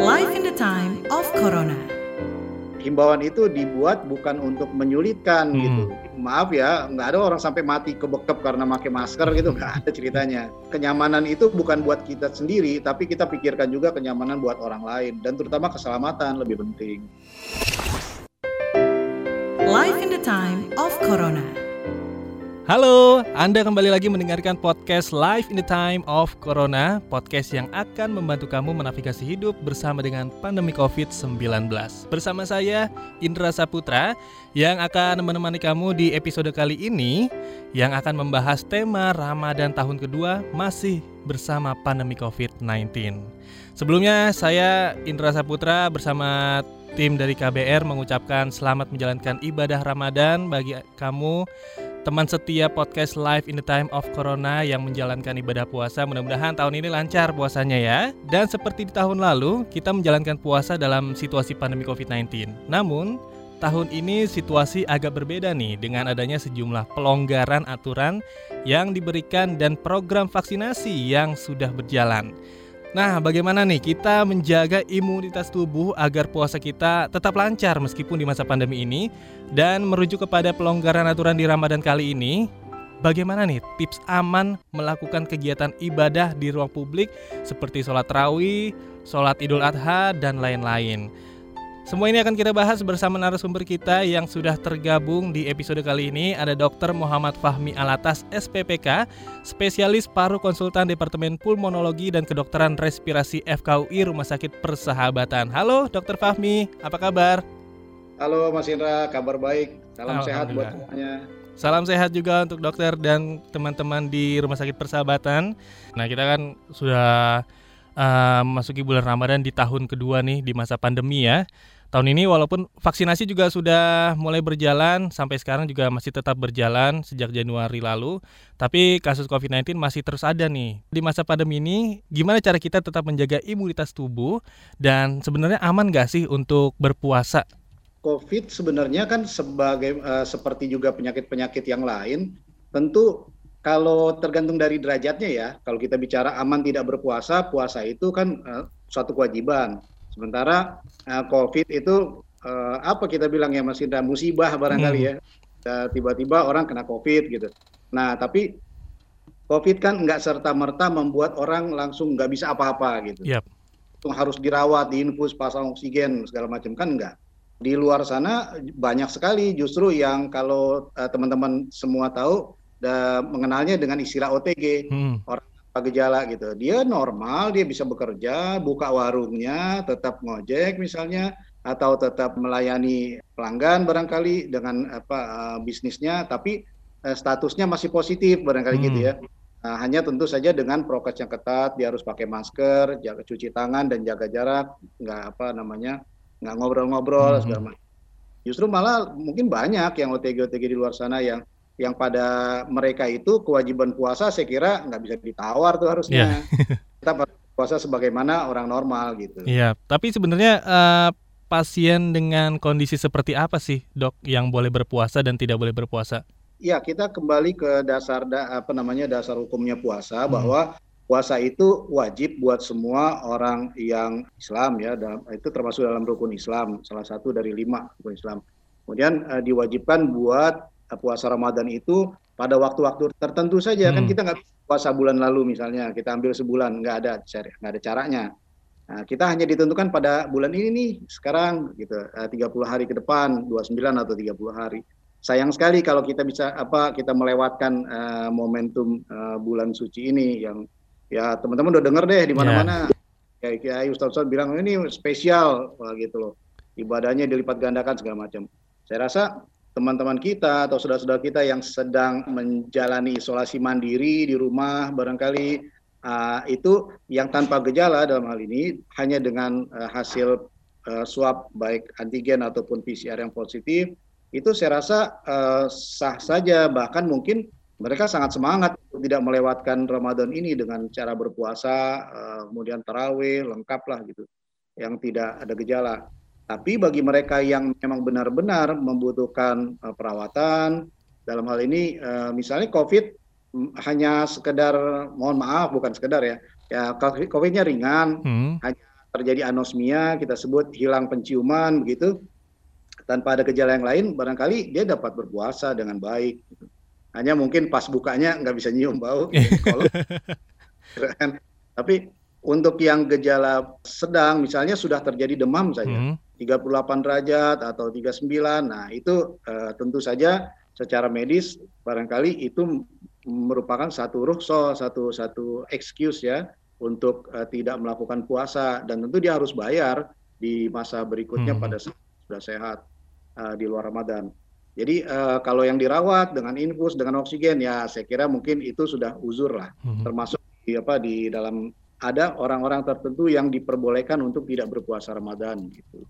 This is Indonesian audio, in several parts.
Life in the time of Corona. himbauan itu dibuat bukan untuk menyulitkan Hmm. gitu. Maaf ya, nggak ada orang sampai mati kebekep karena pakai masker gitu, nggak ada ceritanya. Kenyamanan itu bukan buat kita sendiri, tapi kita pikirkan juga kenyamanan buat orang lain dan terutama keselamatan lebih penting. Life in the time of Corona. Halo, Anda kembali lagi mendengarkan podcast Live in the Time of Corona, podcast yang akan membantu kamu menavigasi hidup bersama dengan pandemi COVID-19. Bersama saya, Indra Saputra, yang akan menemani kamu di episode kali ini, yang akan membahas tema Ramadan tahun kedua masih bersama pandemi COVID-19. Sebelumnya, saya Indra Saputra bersama tim dari KBR mengucapkan selamat menjalankan ibadah Ramadan bagi kamu teman setia podcast Live in the Time of Corona yang menjalankan ibadah puasa. Mudah-mudahan tahun ini lancar puasanya ya. Dan seperti di tahun lalu, kita menjalankan puasa dalam situasi pandemi COVID-19. Namun, tahun ini situasi agak berbeda nih dengan adanya sejumlah pelonggaran aturan yang diberikan dan program vaksinasi yang sudah berjalan. Nah, bagaimana nih kita menjaga imunitas tubuh agar puasa kita tetap lancar meskipun di masa pandemi ini? Dan merujuk kepada pelonggaran aturan di Ramadan kali ini, bagaimana nih tips aman melakukan kegiatan ibadah di ruang publik seperti sholat tarawih, sholat idul adha, dan lain-lain. Semua ini akan kita bahas bersama narasumber kita yang sudah tergabung di episode kali ini. Ada Dr. Muhammad Fahmi Alatas, SPPK, spesialis paru konsultan Departemen Pulmonologi dan Kedokteran Respirasi FKUI Rumah Sakit Persahabatan. Halo Dr. Fahmi, apa kabar? Halo Mas Indra, kabar baik. Salam sehat buat semuanya. Salam sehat juga untuk dokter dan teman-teman di Rumah Sakit Persahabatan. Nah, kita kan sudah uh, bulan Ramadan di tahun kedua nih di masa pandemi ya. Tahun ini walaupun vaksinasi juga sudah mulai berjalan sampai sekarang juga masih tetap berjalan sejak Januari lalu, tapi kasus COVID-19 masih terus ada nih. Di masa pandemi ini, gimana cara kita tetap menjaga imunitas tubuh dan sebenarnya aman gak sih untuk berpuasa? COVID sebenarnya kan sebagai eh, seperti juga penyakit-penyakit yang lain, tentu kalau tergantung dari derajatnya ya. Kalau kita bicara aman tidak berpuasa, puasa itu kan eh, suatu kewajiban. Sementara eh, COVID itu eh, apa kita bilang ya Mas Indra musibah barangkali Hmm. ya. Tiba-tiba orang kena COVID gitu. Nah tapi COVID kan nggak serta merta membuat orang langsung nggak bisa apa-apa gitu. Itu harus dirawat, diinfus, pasang oksigen segala macam kan enggak di luar sana banyak sekali justru yang kalau teman-teman semua tahu da- mengenalnya dengan istilah OTG Hmm. tanpa gejala gitu dia normal dia bisa bekerja buka warungnya tetap ngojek misalnya atau tetap melayani pelanggan barangkali dengan apa eh, bisnisnya tapi eh, statusnya masih positif barangkali Hmm. gitu ya Nah, hanya tentu saja dengan prokes yang ketat dia harus pakai masker jaga cuci tangan dan jaga jarak nggak apa namanya nggak ngobrol-ngobrol Mhm. segala macam. Justru malah mungkin banyak yang OTG-OTG di luar sana yang yang pada mereka itu kewajiban puasa saya kira nggak bisa ditawar tuh harusnya. Kita puasa sebagaimana orang normal gitu. Iya, tapi sebenarnya eh, pasien dengan kondisi seperti apa sih, Dok, yang boleh berpuasa dan tidak boleh berpuasa? Ya, kita kembali ke dasar da- apa namanya dasar hukumnya puasa Hmm. bahwa puasa itu wajib buat semua orang yang Islam ya, dalam, itu termasuk dalam rukun Islam, salah satu dari lima rukun Islam. Kemudian eh, diwajibkan buat puasa Ramadan itu pada waktu-waktu tertentu saja. Kan Hmm. kita nggak puasa bulan lalu misalnya kita ambil sebulan nggak ada cara- nggak ada caranya. Nah, kita hanya ditentukan pada bulan ini nih sekarang gitu. Eh, 30 hari ke depan 29 atau 30 hari. Sayang sekali kalau kita bisa apa kita melewatkan eh, momentum eh, bulan suci ini yang ya teman-teman udah denger deh di mana-mana. Kayak kiai ustaz ustaz bilang ini spesial wah gitu loh. Ibadahnya dilipat gandakan segala macam. Saya rasa teman-teman kita atau saudara-saudara kita yang sedang menjalani isolasi mandiri di rumah barangkali ah, itu yang tanpa gejala dalam hal ini hanya dengan eh, hasil eh, swab baik antigen ataupun PCR yang positif itu saya rasa eh, sah saja. Bahkan mungkin mereka sangat semangat untuk tidak melewatkan Ramadan ini dengan cara berpuasa eh, kemudian tarawih lengkap lah gitu yang tidak ada gejala tapi bagi mereka yang memang benar-benar membutuhkan eh, perawatan dalam hal ini eh, misalnya COVID mm, hanya sekedar mohon maaf bukan sekedar ya ya COVID-nya ringan Hmm. terjadi anosmia, kita sebut hilang penciuman begitu, tanpa ada gejala yang lain, barangkali dia dapat berpuasa dengan baik. Gitu. Hanya mungkin pas bukanya nggak bisa nyium bau, kan. Tapi untuk yang gejala sedang, misalnya sudah terjadi demam saja, Hmm. 38 derajat atau 39, nah itu eh, tentu saja secara medis barangkali itu merupakan satu rukhsah, satu satu excuse ya untuk eh, tidak melakukan puasa dan tentu dia harus bayar di masa berikutnya Hmm. pada saat sudah sehat eh, di luar Ramadan. Jadi eh, kalau yang dirawat dengan infus dengan oksigen ya saya kira mungkin itu sudah uzur lah Hmm. termasuk di apa di dalam ada orang-orang tertentu yang diperbolehkan untuk tidak berpuasa Ramadan gitu.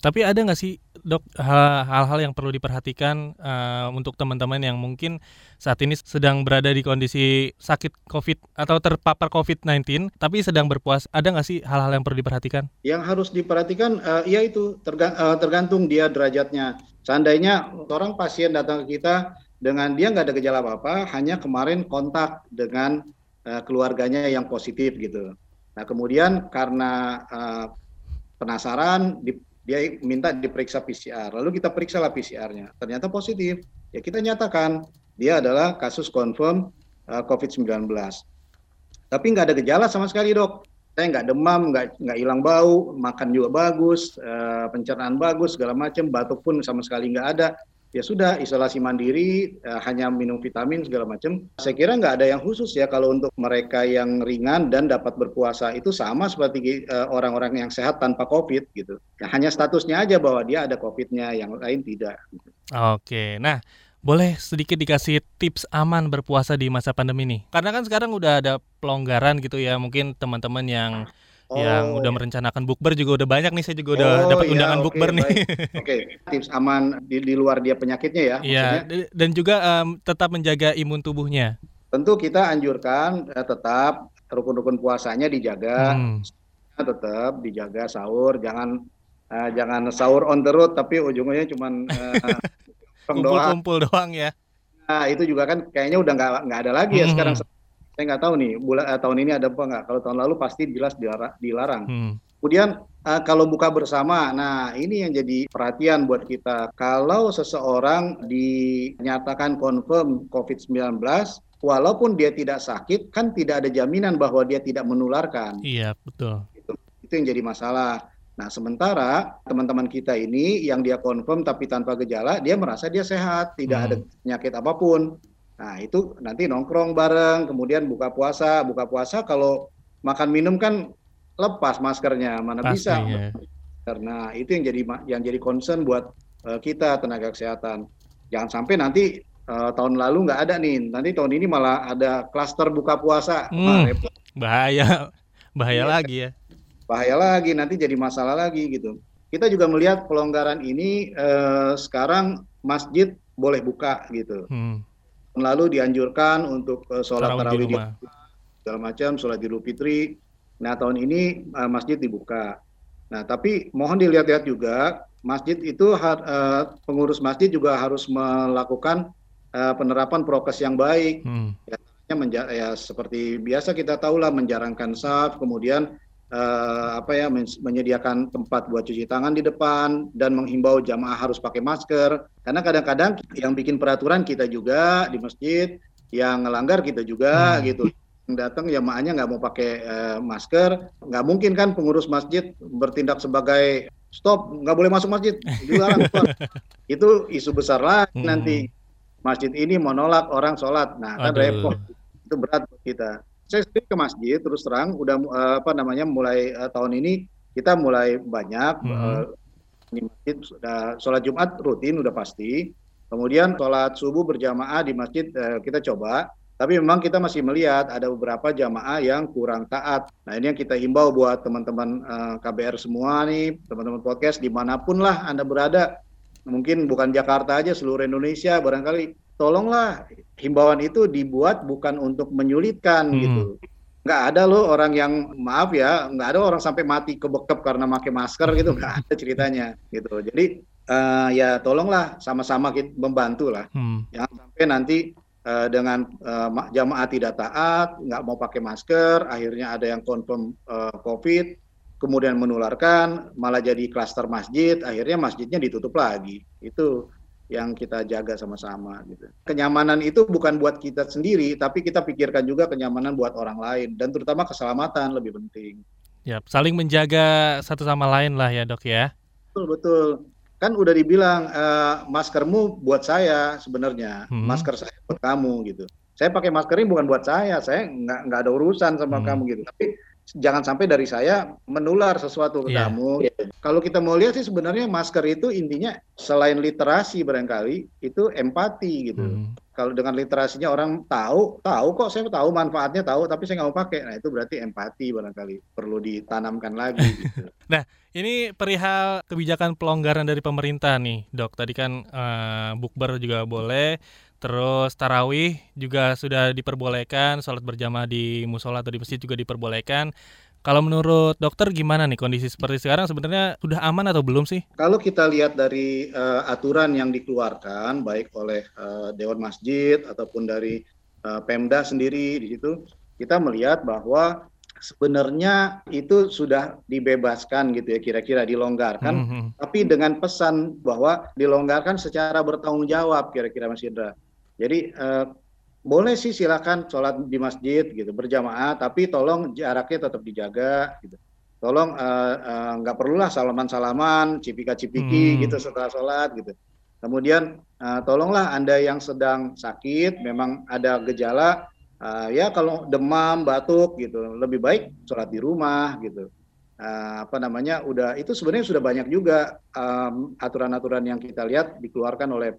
Tapi ada nggak sih dok hal- hal-hal yang perlu diperhatikan eh, untuk teman-teman yang mungkin saat ini sedang berada di kondisi sakit COVID atau terpapar COVID-19 tapi sedang berpuasa? Ada nggak sih hal-hal yang perlu diperhatikan? Yang harus diperhatikan eh, ya itu terga- eh, tergantung dia derajatnya. Seandainya orang pasien datang ke kita dengan dia nggak ada gejala apa-apa, hanya kemarin kontak dengan eh, keluarganya yang positif gitu. Nah kemudian karena eh, penasaran di- dia minta diperiksa PCR, lalu kita periksa lah PCR-nya, ternyata positif, ya kita nyatakan dia adalah kasus confirm eh, COVID-19. Tapi nggak ada gejala sama sekali dok, saya nggak demam, nggak nggak hilang bau, makan juga bagus, eh, pencernaan bagus, segala macam, batuk pun sama sekali nggak ada. Ya sudah, isolasi mandiri, eh, hanya minum vitamin segala macam. Saya kira nggak ada yang khusus ya kalau untuk mereka yang ringan dan dapat berpuasa itu sama seperti eh, orang-orang yang sehat tanpa COVID gitu. Ya, hanya statusnya aja bahwa dia ada COVID-nya, yang lain tidak. Oke, nah boleh sedikit dikasih tips aman berpuasa di masa pandemi ini? Karena kan sekarang udah ada pelonggaran gitu ya, mungkin teman-teman yang yang Oh, udah ya. merencanakan bukber juga udah banyak nih, saya juga udah Oh, dapat iya, undangan oke, bukber nih. Oke, tips aman di, di luar dia penyakitnya ya. Iya, dan juga em, tetap menjaga imun tubuhnya. Tentu kita anjurkan eh, tetap rukun-rukun puasanya dijaga, Hmm. tetap dijaga sahur, jangan eh, jangan sahur on the road tapi ujungnya cuman eh, nongkrong doang. Kumpul-kumpul doang ya. Nah, itu juga kan kayaknya udah nggak nggak ada lagi ya Hmm. sekarang. Saya nggak tahu nih bulan eh, tahun ini ada apa nggak. Kalau tahun lalu pasti jelas dilara- dilarang. Hmm. Kemudian eh, kalau buka bersama, nah ini yang jadi perhatian buat kita. Kalau seseorang dinyatakan confirm COVID-19, walaupun dia tidak sakit, kan tidak ada jaminan bahwa dia tidak menularkan. Iya, betul. Itu yang jadi masalah. Nah, sementara teman-teman kita ini yang dia confirm tapi tanpa gejala, dia merasa dia sehat, tidak Hmm. ada penyakit apa pun. Nah, itu nanti nongkrong bareng, kemudian buka puasa. Buka puasa kalau makan minum kan lepas maskernya, mana bisa. Pastinya. Karena itu yang jadi yang jadi concern buat eh, kita tenaga kesehatan. Jangan sampai nanti eh, tahun lalu nggak ada nih, nanti tahun ini malah ada klaster buka puasa. Wah, Hmm. Bahaya. Bahaya Iya. lagi ya. bahaya lagi nanti jadi masalah lagi gitu. Kita juga melihat pelonggaran ini eh, sekarang masjid boleh buka gitu. Hmm. Lalu dianjurkan untuk eh, sholat Tarawih di segala macam, sholat Idul Fitri. Nah tahun ini eh, masjid dibuka. Nah tapi mohon dilihat-lihat juga masjid itu eh, pengurus masjid juga harus melakukan eh, penerapan prokes yang baik. Hmm. Ya, ya seperti biasa kita tahulah menjarangkan saf, kemudian eh, apa ya men- menyediakan tempat buat cuci tangan di depan dan menghimbau jamaah harus pakai masker. Karena kadang-kadang yang bikin peraturan kita juga di masjid, yang ngelanggar kita juga Hmm. gitu. Yang datang jamaahnya nggak mau pakai eh, masker, nggak mungkin kan pengurus masjid bertindak sebagai stop, nggak boleh masuk masjid, dilarang. keluar." Itu isu besar lagi Hmm. nanti. Masjid ini menolak orang sholat, nah kan Aduh. repot itu berat buat kita. Saya sendiri ke masjid terus terang udah eh, apa namanya mulai eh, tahun ini kita mulai banyak Hmm. eh, di masjid sudah sholat Jumat rutin udah pasti. Kemudian sholat subuh berjamaah di masjid eh, kita coba. Tapi memang kita masih melihat ada beberapa jamaah yang kurang taat. Nah ini yang kita himbau buat teman-teman eh, KBR semua nih, teman-teman podcast di mana pun lah Anda berada. Mungkin bukan Jakarta aja, seluruh Indonesia barangkali. Tolonglah himbauan itu dibuat bukan untuk menyulitkan Hmm. gitu. Nggak ada loh orang yang maaf ya, nggak ada orang sampai mati kebekep karena pakai masker gitu, nggak ada ceritanya gitu. Jadi eh, ya tolonglah sama-sama kita membantu lah. Hmm. Jangan sampai nanti eh, dengan ma- jamaah tidak taat, nggak mau pakai masker, akhirnya ada yang confirm eh, COVID. kemudian menularkan, malah jadi klaster masjid, akhirnya masjidnya ditutup lagi. Itu yang kita jaga sama-sama gitu. Kenyamanan itu bukan buat kita sendiri, tapi kita pikirkan juga kenyamanan buat orang lain dan terutama keselamatan lebih penting. Ya, saling menjaga satu sama lain lah ya, Dok ya. Betul, betul. Kan udah dibilang uh, maskermu buat saya sebenarnya, hmm. masker saya buat kamu gitu. Saya pakai masker ini bukan buat saya, saya nggak nggak ada urusan sama hmm. kamu gitu. Tapi jangan sampai dari saya menular sesuatu ke yeah. kamu. Yeah. Kalau kita mau lihat sih sebenarnya masker itu intinya selain literasi barangkali itu empati gitu. Hmm. Kalau dengan literasinya orang tahu, tahu kok saya tahu manfaatnya tahu, tapi saya nggak mau pakai. Nah itu berarti empati barangkali perlu ditanamkan lagi. gitu. nah ini perihal kebijakan pelonggaran dari pemerintah nih, dok. Tadi kan uh, bukber juga boleh, Terus tarawih juga sudah diperbolehkan, sholat berjamaah di musola atau di masjid juga diperbolehkan. Kalau menurut dokter gimana nih kondisi seperti sekarang sebenarnya sudah aman atau belum sih? Kalau kita lihat dari uh, aturan yang dikeluarkan baik oleh uh, Dewan Masjid ataupun dari uh, Pemda sendiri di situ, kita melihat bahwa sebenarnya itu sudah dibebaskan gitu ya kira-kira dilonggarkan mm -hmm. tapi dengan pesan bahwa dilonggarkan secara bertanggung jawab kira-kira Mas Indra jadi eh, boleh sih silakan sholat di masjid gitu berjamaah, tapi tolong jaraknya tetap dijaga gitu. Tolong eh, eh, nggak uh, uh, perlulah salaman-salaman, cipika-cipiki hmm. gitu setelah sholat gitu. Kemudian uh, tolonglah anda yang sedang sakit, memang ada gejala, uh, ya kalau demam, batuk gitu, lebih baik sholat di rumah gitu. Uh, apa namanya? Udah itu sebenarnya sudah banyak juga aturan-aturan um, yang kita lihat dikeluarkan oleh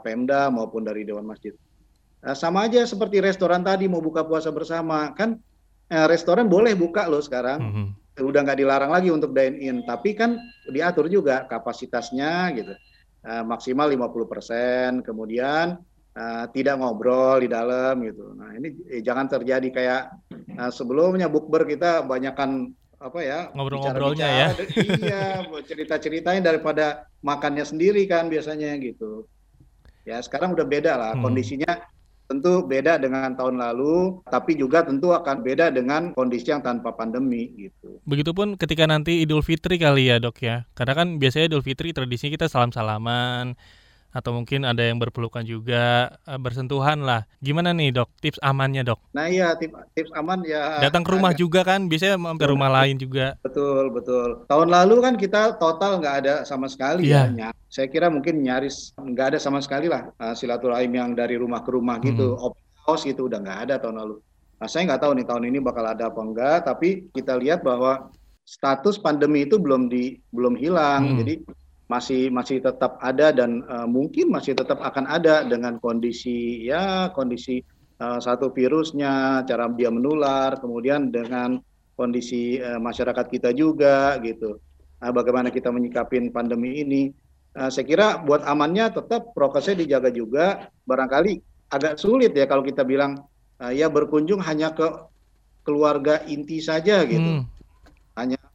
Pemda maupun dari Dewan Masjid. Uh, sama aja seperti restoran tadi mau buka puasa bersama kan uh, restoran boleh buka loh sekarang. Mm -hmm. Udah nggak dilarang lagi untuk dine in, tapi kan diatur juga kapasitasnya gitu. Uh, maksimal 50%, kemudian uh, tidak ngobrol di dalam gitu. Nah, ini eh, jangan terjadi kayak uh, sebelumnya bukber kita banyakkan apa ya ngobrol-ngobrolnya ya iya cerita-ceritanya daripada makannya sendiri kan biasanya gitu Ya sekarang udah beda lah hmm. kondisinya tentu beda dengan tahun lalu, tapi juga tentu akan beda dengan kondisi yang tanpa pandemi gitu. Begitupun ketika nanti Idul Fitri kali ya dok ya, karena kan biasanya Idul Fitri tradisinya kita salam-salaman, atau mungkin ada yang berpelukan juga uh, bersentuhan lah. Gimana nih dok? Tips amannya dok? Nah iya tips tips aman ya. Datang ke rumah agak... juga kan? Biasanya ke rumah lain juga. Betul betul. Tahun lalu kan kita total nggak ada sama sekali yeah. ya. Saya kira mungkin nyaris nggak ada sama sekali lah uh, silaturahim yang dari rumah ke rumah gitu. Hmm. Open house gitu udah nggak ada tahun lalu. Nah saya nggak tahu nih tahun ini bakal ada apa enggak. Tapi kita lihat bahwa status pandemi itu belum di belum hilang. Hmm. Jadi masih masih tetap ada dan uh, mungkin masih tetap akan ada dengan kondisi ya kondisi uh, satu virusnya cara dia menular kemudian dengan kondisi uh, masyarakat kita juga gitu. Nah, bagaimana kita menyikapin pandemi ini? Uh, saya kira buat amannya tetap prokesnya dijaga juga. Barangkali agak sulit ya kalau kita bilang uh, ya berkunjung hanya ke keluarga inti saja gitu. Hmm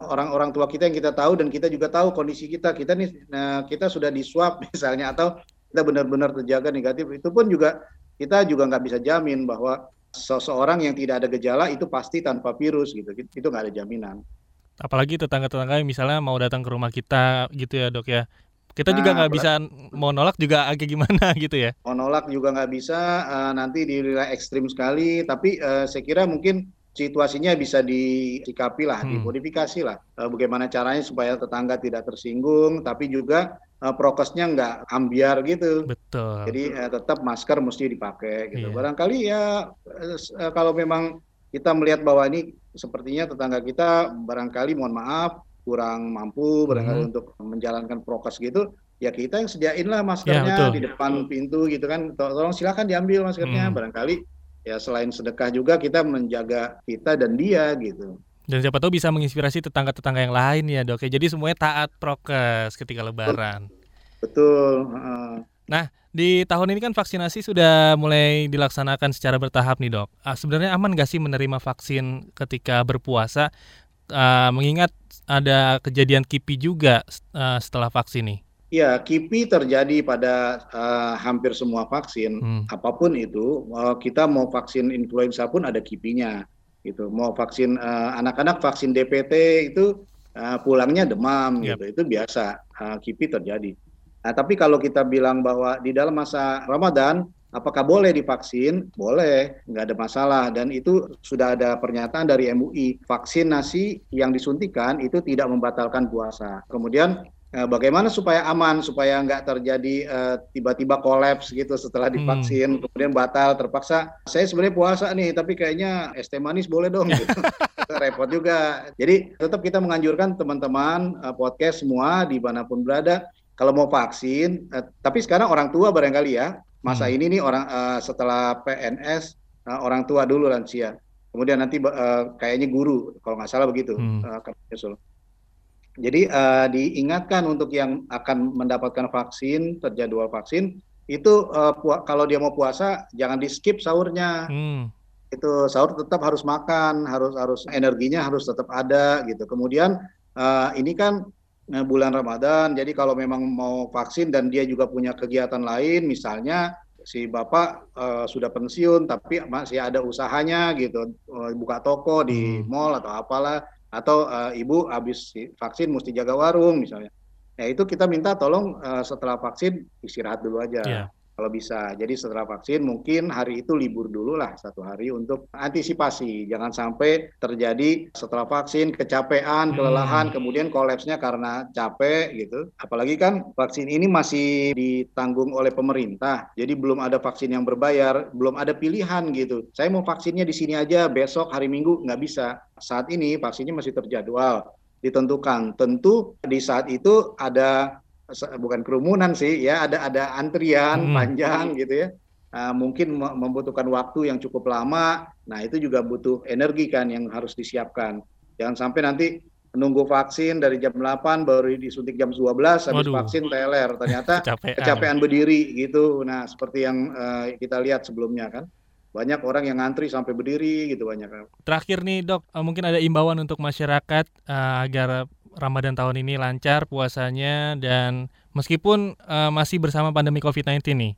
orang-orang tua kita yang kita tahu dan kita juga tahu kondisi kita. Kita nih nah, kita sudah di swab misalnya atau kita benar-benar terjaga negatif. Itu pun juga kita juga nggak bisa jamin bahwa seseorang yang tidak ada gejala itu pasti tanpa virus gitu. Itu nggak ada jaminan. Apalagi tetangga-tetangga yang misalnya mau datang ke rumah kita gitu ya dok ya. Kita nah, juga nggak bisa mau nolak juga agak gimana gitu ya? Mau nolak juga nggak bisa uh, nanti dinilai ekstrim sekali. Tapi uh, saya kira mungkin situasinya bisa disikapi lah, hmm. dimodifikasi lah. Uh, bagaimana caranya supaya tetangga tidak tersinggung, tapi juga uh, prokesnya nggak ambiar gitu. Betul. Jadi uh, tetap masker mesti dipakai gitu. Yeah. Barangkali ya kalau memang kita melihat bahwa ini sepertinya tetangga kita barangkali mohon maaf kurang mampu barangkali hmm. untuk menjalankan prokes gitu, ya kita yang sediain lah maskernya yeah, di depan pintu gitu kan. Tolong silakan diambil maskernya, hmm. barangkali ya selain sedekah juga kita menjaga kita dan dia gitu. Dan siapa tahu bisa menginspirasi tetangga-tetangga yang lain ya dok. Ya, jadi semuanya taat prokes ketika lebaran. Betul. Nah di tahun ini kan vaksinasi sudah mulai dilaksanakan secara bertahap nih dok. Uh, sebenarnya aman gak sih menerima vaksin ketika berpuasa? Uh, mengingat ada kejadian KIPI juga uh, setelah vaksin nih. Ya, KIPI terjadi pada uh, hampir semua vaksin, hmm. apa pun itu. Uh, kita mau vaksin influenza pun ada KIPI-nya, gitu. Mau vaksin eh, anak-anak vaksin DPT itu uh, pulangnya demam Yap. gitu. Itu biasa uh, kipi terjadi. Nah, tapi kalau kita bilang bahwa di dalam masa Ramadan apakah boleh divaksin? Boleh, nggak ada masalah. Dan itu sudah ada pernyataan dari MUI, vaksinasi yang disuntikan itu tidak membatalkan puasa. Kemudian eh, bagaimana supaya aman, supaya nggak terjadi eh, tiba-tiba kolaps gitu setelah divaksin, kemudian batal, terpaksa. Saya sebenarnya puasa nih, tapi kayaknya es teh manis boleh dong. Gitu. Repot juga. Jadi tetap kita menganjurkan teman-teman eh, podcast semua di mana pun berada, kalau mau vaksin, eh, tapi sekarang orang tua barangkali ya, masa Hmm. ini nih orang eh, setelah PNS eh, orang tua dulu lansia, kemudian nanti eh, kayaknya guru kalau nggak salah begitu. Hmm. menyusul. Jadi eh, diingatkan untuk yang akan mendapatkan vaksin, terjadwal vaksin, itu pua- kalau dia mau puasa jangan di skip sahurnya Hmm. itu sahur tetap harus makan, harus harus energinya harus tetap ada gitu. Kemudian eh, ini kan eh, bulan Ramadan, jadi kalau memang mau vaksin dan dia juga punya kegiatan lain, misalnya si bapak eh, sudah pensiun tapi masih ada usahanya gitu, eh, buka toko di Hmm. mall atau apalah, atau eh, ibu habis vaksin mesti jaga warung misalnya. Ya itu kita minta tolong eh, setelah vaksin istirahat dulu aja Iya. Kalau bisa. Jadi setelah vaksin mungkin hari itu libur dulu lah satu hari untuk antisipasi. Jangan sampai terjadi setelah vaksin kecapean, Hmm. kelelahan, kemudian kolapsnya karena capek gitu. Apalagi kan vaksin ini masih ditanggung oleh pemerintah. Jadi belum ada vaksin yang berbayar, belum ada pilihan gitu. Saya mau vaksinnya di sini aja besok hari Minggu nggak bisa. Saat ini vaksinnya masih terjadwal ditentukan. Tentu di saat itu ada bukan kerumunan sih ya ada ada antrian Hmm. panjang gitu ya. Uh, mungkin me- membutuhkan waktu yang cukup lama. Nah itu juga butuh energi kan yang harus disiapkan. Jangan sampai nanti menunggu vaksin dari jam 8 baru disuntik jam 12 habis Waduh. vaksin teler. Ternyata Kecapean. kecapean berdiri gitu. Nah seperti yang uh, kita lihat sebelumnya kan. Banyak orang yang ngantri sampai berdiri gitu banyak. Terakhir nih dok, eh, mungkin ada imbauan untuk masyarakat eh, agar Ramadan tahun ini lancar puasanya dan meskipun eh, masih bersama pandemi COVID-19 nih.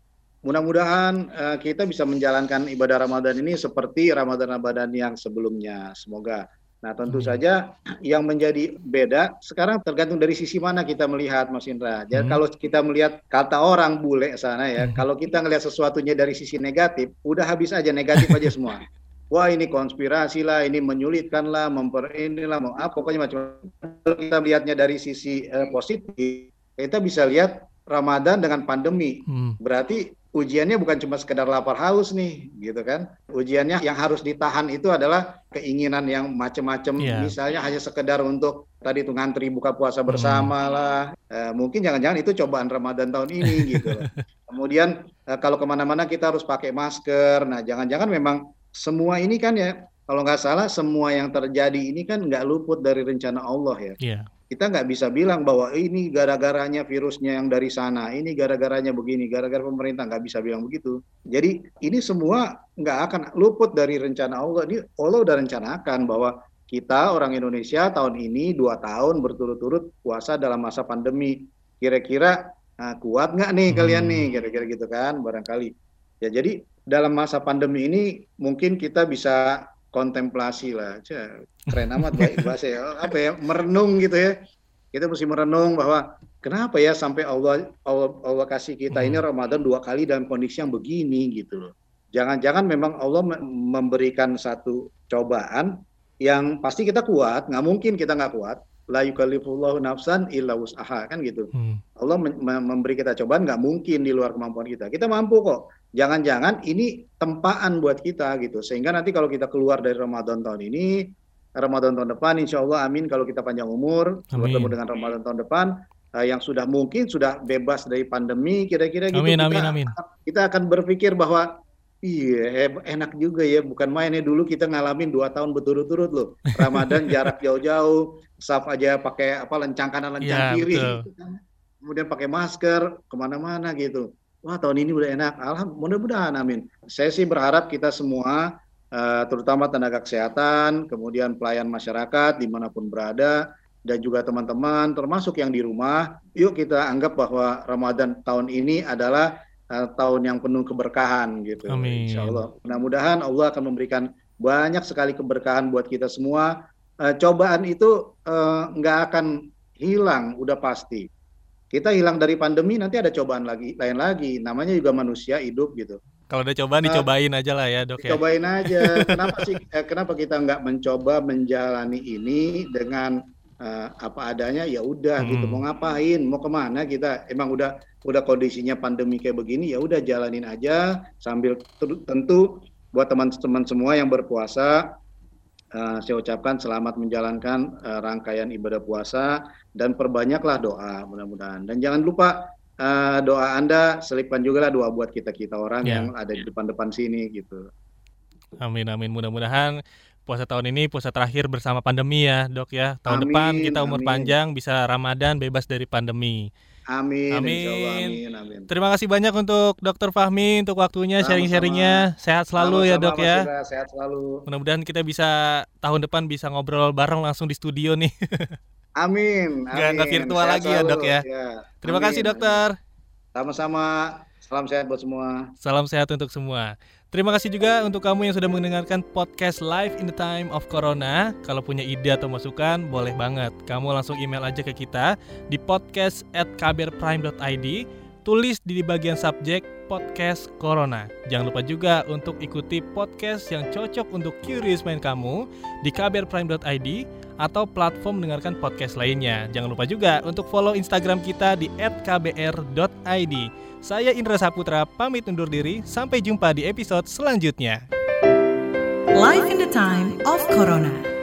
Mudah-mudahan eh, kita bisa menjalankan ibadah Ramadan ini seperti Ramadan-Ramadan yang sebelumnya. Semoga. Nah, tentu Amin. saja yang menjadi beda sekarang tergantung dari sisi mana kita melihat, Mas Indra. Jadi Hmm. kalau kita melihat kata orang bule sana ya, Hmm. kalau kita ngelihat sesuatunya dari sisi negatif, udah habis aja negatif aja semua. Wah ini konspirasi lah, ini menyulitkan lah, memper inilah, mau apa pokoknya macam. Kalau kita melihatnya dari sisi eh, positif, kita bisa lihat Ramadan dengan pandemi. Hmm. berarti ujiannya bukan cuma sekedar lapar haus nih gitu kan? Ujiannya yang harus ditahan itu adalah keinginan yang macam-macam Iya. misalnya hanya sekedar untuk tadi itu ngantri buka puasa bersama lah. Eh, mungkin jangan-jangan itu cobaan Ramadan tahun ini gitu kemudian eh, kalau ke mana-mana kita harus pakai masker. Nah jangan-jangan memang semua ini kan ya kalau nggak salah semua yang terjadi ini kan nggak luput dari rencana Allah ya Iya. kita nggak bisa bilang bahwa "Eh, ini gara-garanya virusnya yang dari sana, ini gara-garanya begini, gara-gara pemerintah nggak bisa bilang begitu. Jadi ini semua nggak akan luput dari rencana Allah. Ini Allah udah rencanakan bahwa kita orang Indonesia tahun ini dua tahun berturut-turut puasa dalam masa pandemi. Kira-kira nah, kuat nggak nih Hmm. kalian nih, kira-kira gitu kan, barangkali. Ya jadi dalam masa pandemi ini mungkin kita bisa kontemplasi lah. Keren amat bahasa ya. Apa ya merenung gitu ya. Kita mesti merenung bahwa kenapa ya sampai Allah Allah, Allah kasih kita ini Hmm. Ramadan dua kali dalam kondisi yang begini gitu loh. Jangan-jangan memang Allah me- memberikan satu cobaan yang pasti kita kuat, nggak mungkin kita nggak kuat. La yukallifullahu nafsan illa wus'aha kan gitu. Hmm. Allah memberi kita cobaan nggak mungkin di luar kemampuan kita. Kita mampu kok. Jangan-jangan ini tempaan buat kita gitu. Sehingga nanti kalau kita keluar dari Ramadan tahun ini, Ramadan tahun depan, insya Allah amin kalau kita panjang umur, Amin. bertemu dengan Ramadan tahun depan, eh, yang sudah mungkin sudah bebas dari pandemi, kira-kira gitu. Amin kita, amin amin. kita akan berpikir bahwa Iya, heb- enak juga ya. Bukan mainnya dulu kita ngalamin dua tahun berturut-turut loh. Ramadan jarak jauh-jauh, saf aja pakai apa lencang kanan lencang Iya, kiri, gitu kan. kemudian pakai masker ke mana-mana gitu. Wah tahun ini udah enak. Alhamdulillah, mudah-mudahan amin. Saya sih berharap kita semua, eh, terutama tenaga kesehatan, kemudian pelayan masyarakat di mana pun berada, dan juga teman-teman, termasuk yang di rumah, yuk kita anggap bahwa Ramadan tahun ini adalah eh, tahun yang penuh keberkahan gitu. Amin. Insya Allah. Mudah-mudahan Allah akan memberikan banyak sekali keberkahan buat kita semua uh, cobaan itu uh, nggak akan hilang, udah pasti. Kita hilang dari pandemi nanti ada cobaan lagi, lain lagi. Namanya juga manusia hidup gitu. Kalau ada cobaan uh, dicobain aja lah ya dok ya. Cobain aja. Kenapa sih? Eh, kenapa kita nggak mencoba menjalani ini dengan uh, apa adanya? Ya udah gitu. hmm. gitu. Mau ngapain? Mau ke mana kita? Emang udah udah kondisinya pandemi kayak begini ya udah jalanin aja sambil tentu buat teman-teman semua yang berpuasa uh, saya ucapkan selamat menjalankan uh, rangkaian ibadah puasa dan perbanyaklah doa mudah-mudahan dan jangan lupa uh, doa anda selipkan juga lah doa buat kita kita orang yeah. yang ada di depan-depan sini gitu. Amin amin mudah-mudahan puasa tahun ini puasa terakhir bersama pandemi ya dok ya tahun amin, depan kita umur amin. panjang bisa Ramadan bebas dari pandemi. Amin. Amin. amin. Amin. Terima kasih banyak untuk Dokter Fahmi untuk waktunya sharing-sharingnya. Sehat selalu sama, ya dok ya. sehat selalu. Mudah-mudahan kita bisa tahun depan bisa ngobrol bareng langsung di studio nih. amin. amin. Gak, virtual sehat lagi selalu. ya dok ya. ya. Terima amin. kasih dokter. Sama-sama. Salam sehat buat semua. Salam sehat untuk semua. Terima kasih juga untuk kamu yang sudah mendengarkan podcast Live in the Time of Corona. Kalau punya ide atau masukan, boleh banget. Kamu langsung email aja ke kita di podcast at kbrprime.id. Tulis di bagian subjek podcast Corona. Jangan lupa juga untuk ikuti podcast yang cocok untuk curious mind kamu di kbrprime.id atau platform mendengarkan podcast lainnya. Jangan lupa juga untuk follow Instagram kita di @kbr.id. Saya Indra Saputra pamit undur diri. Sampai jumpa di episode selanjutnya. Life in the time of Corona.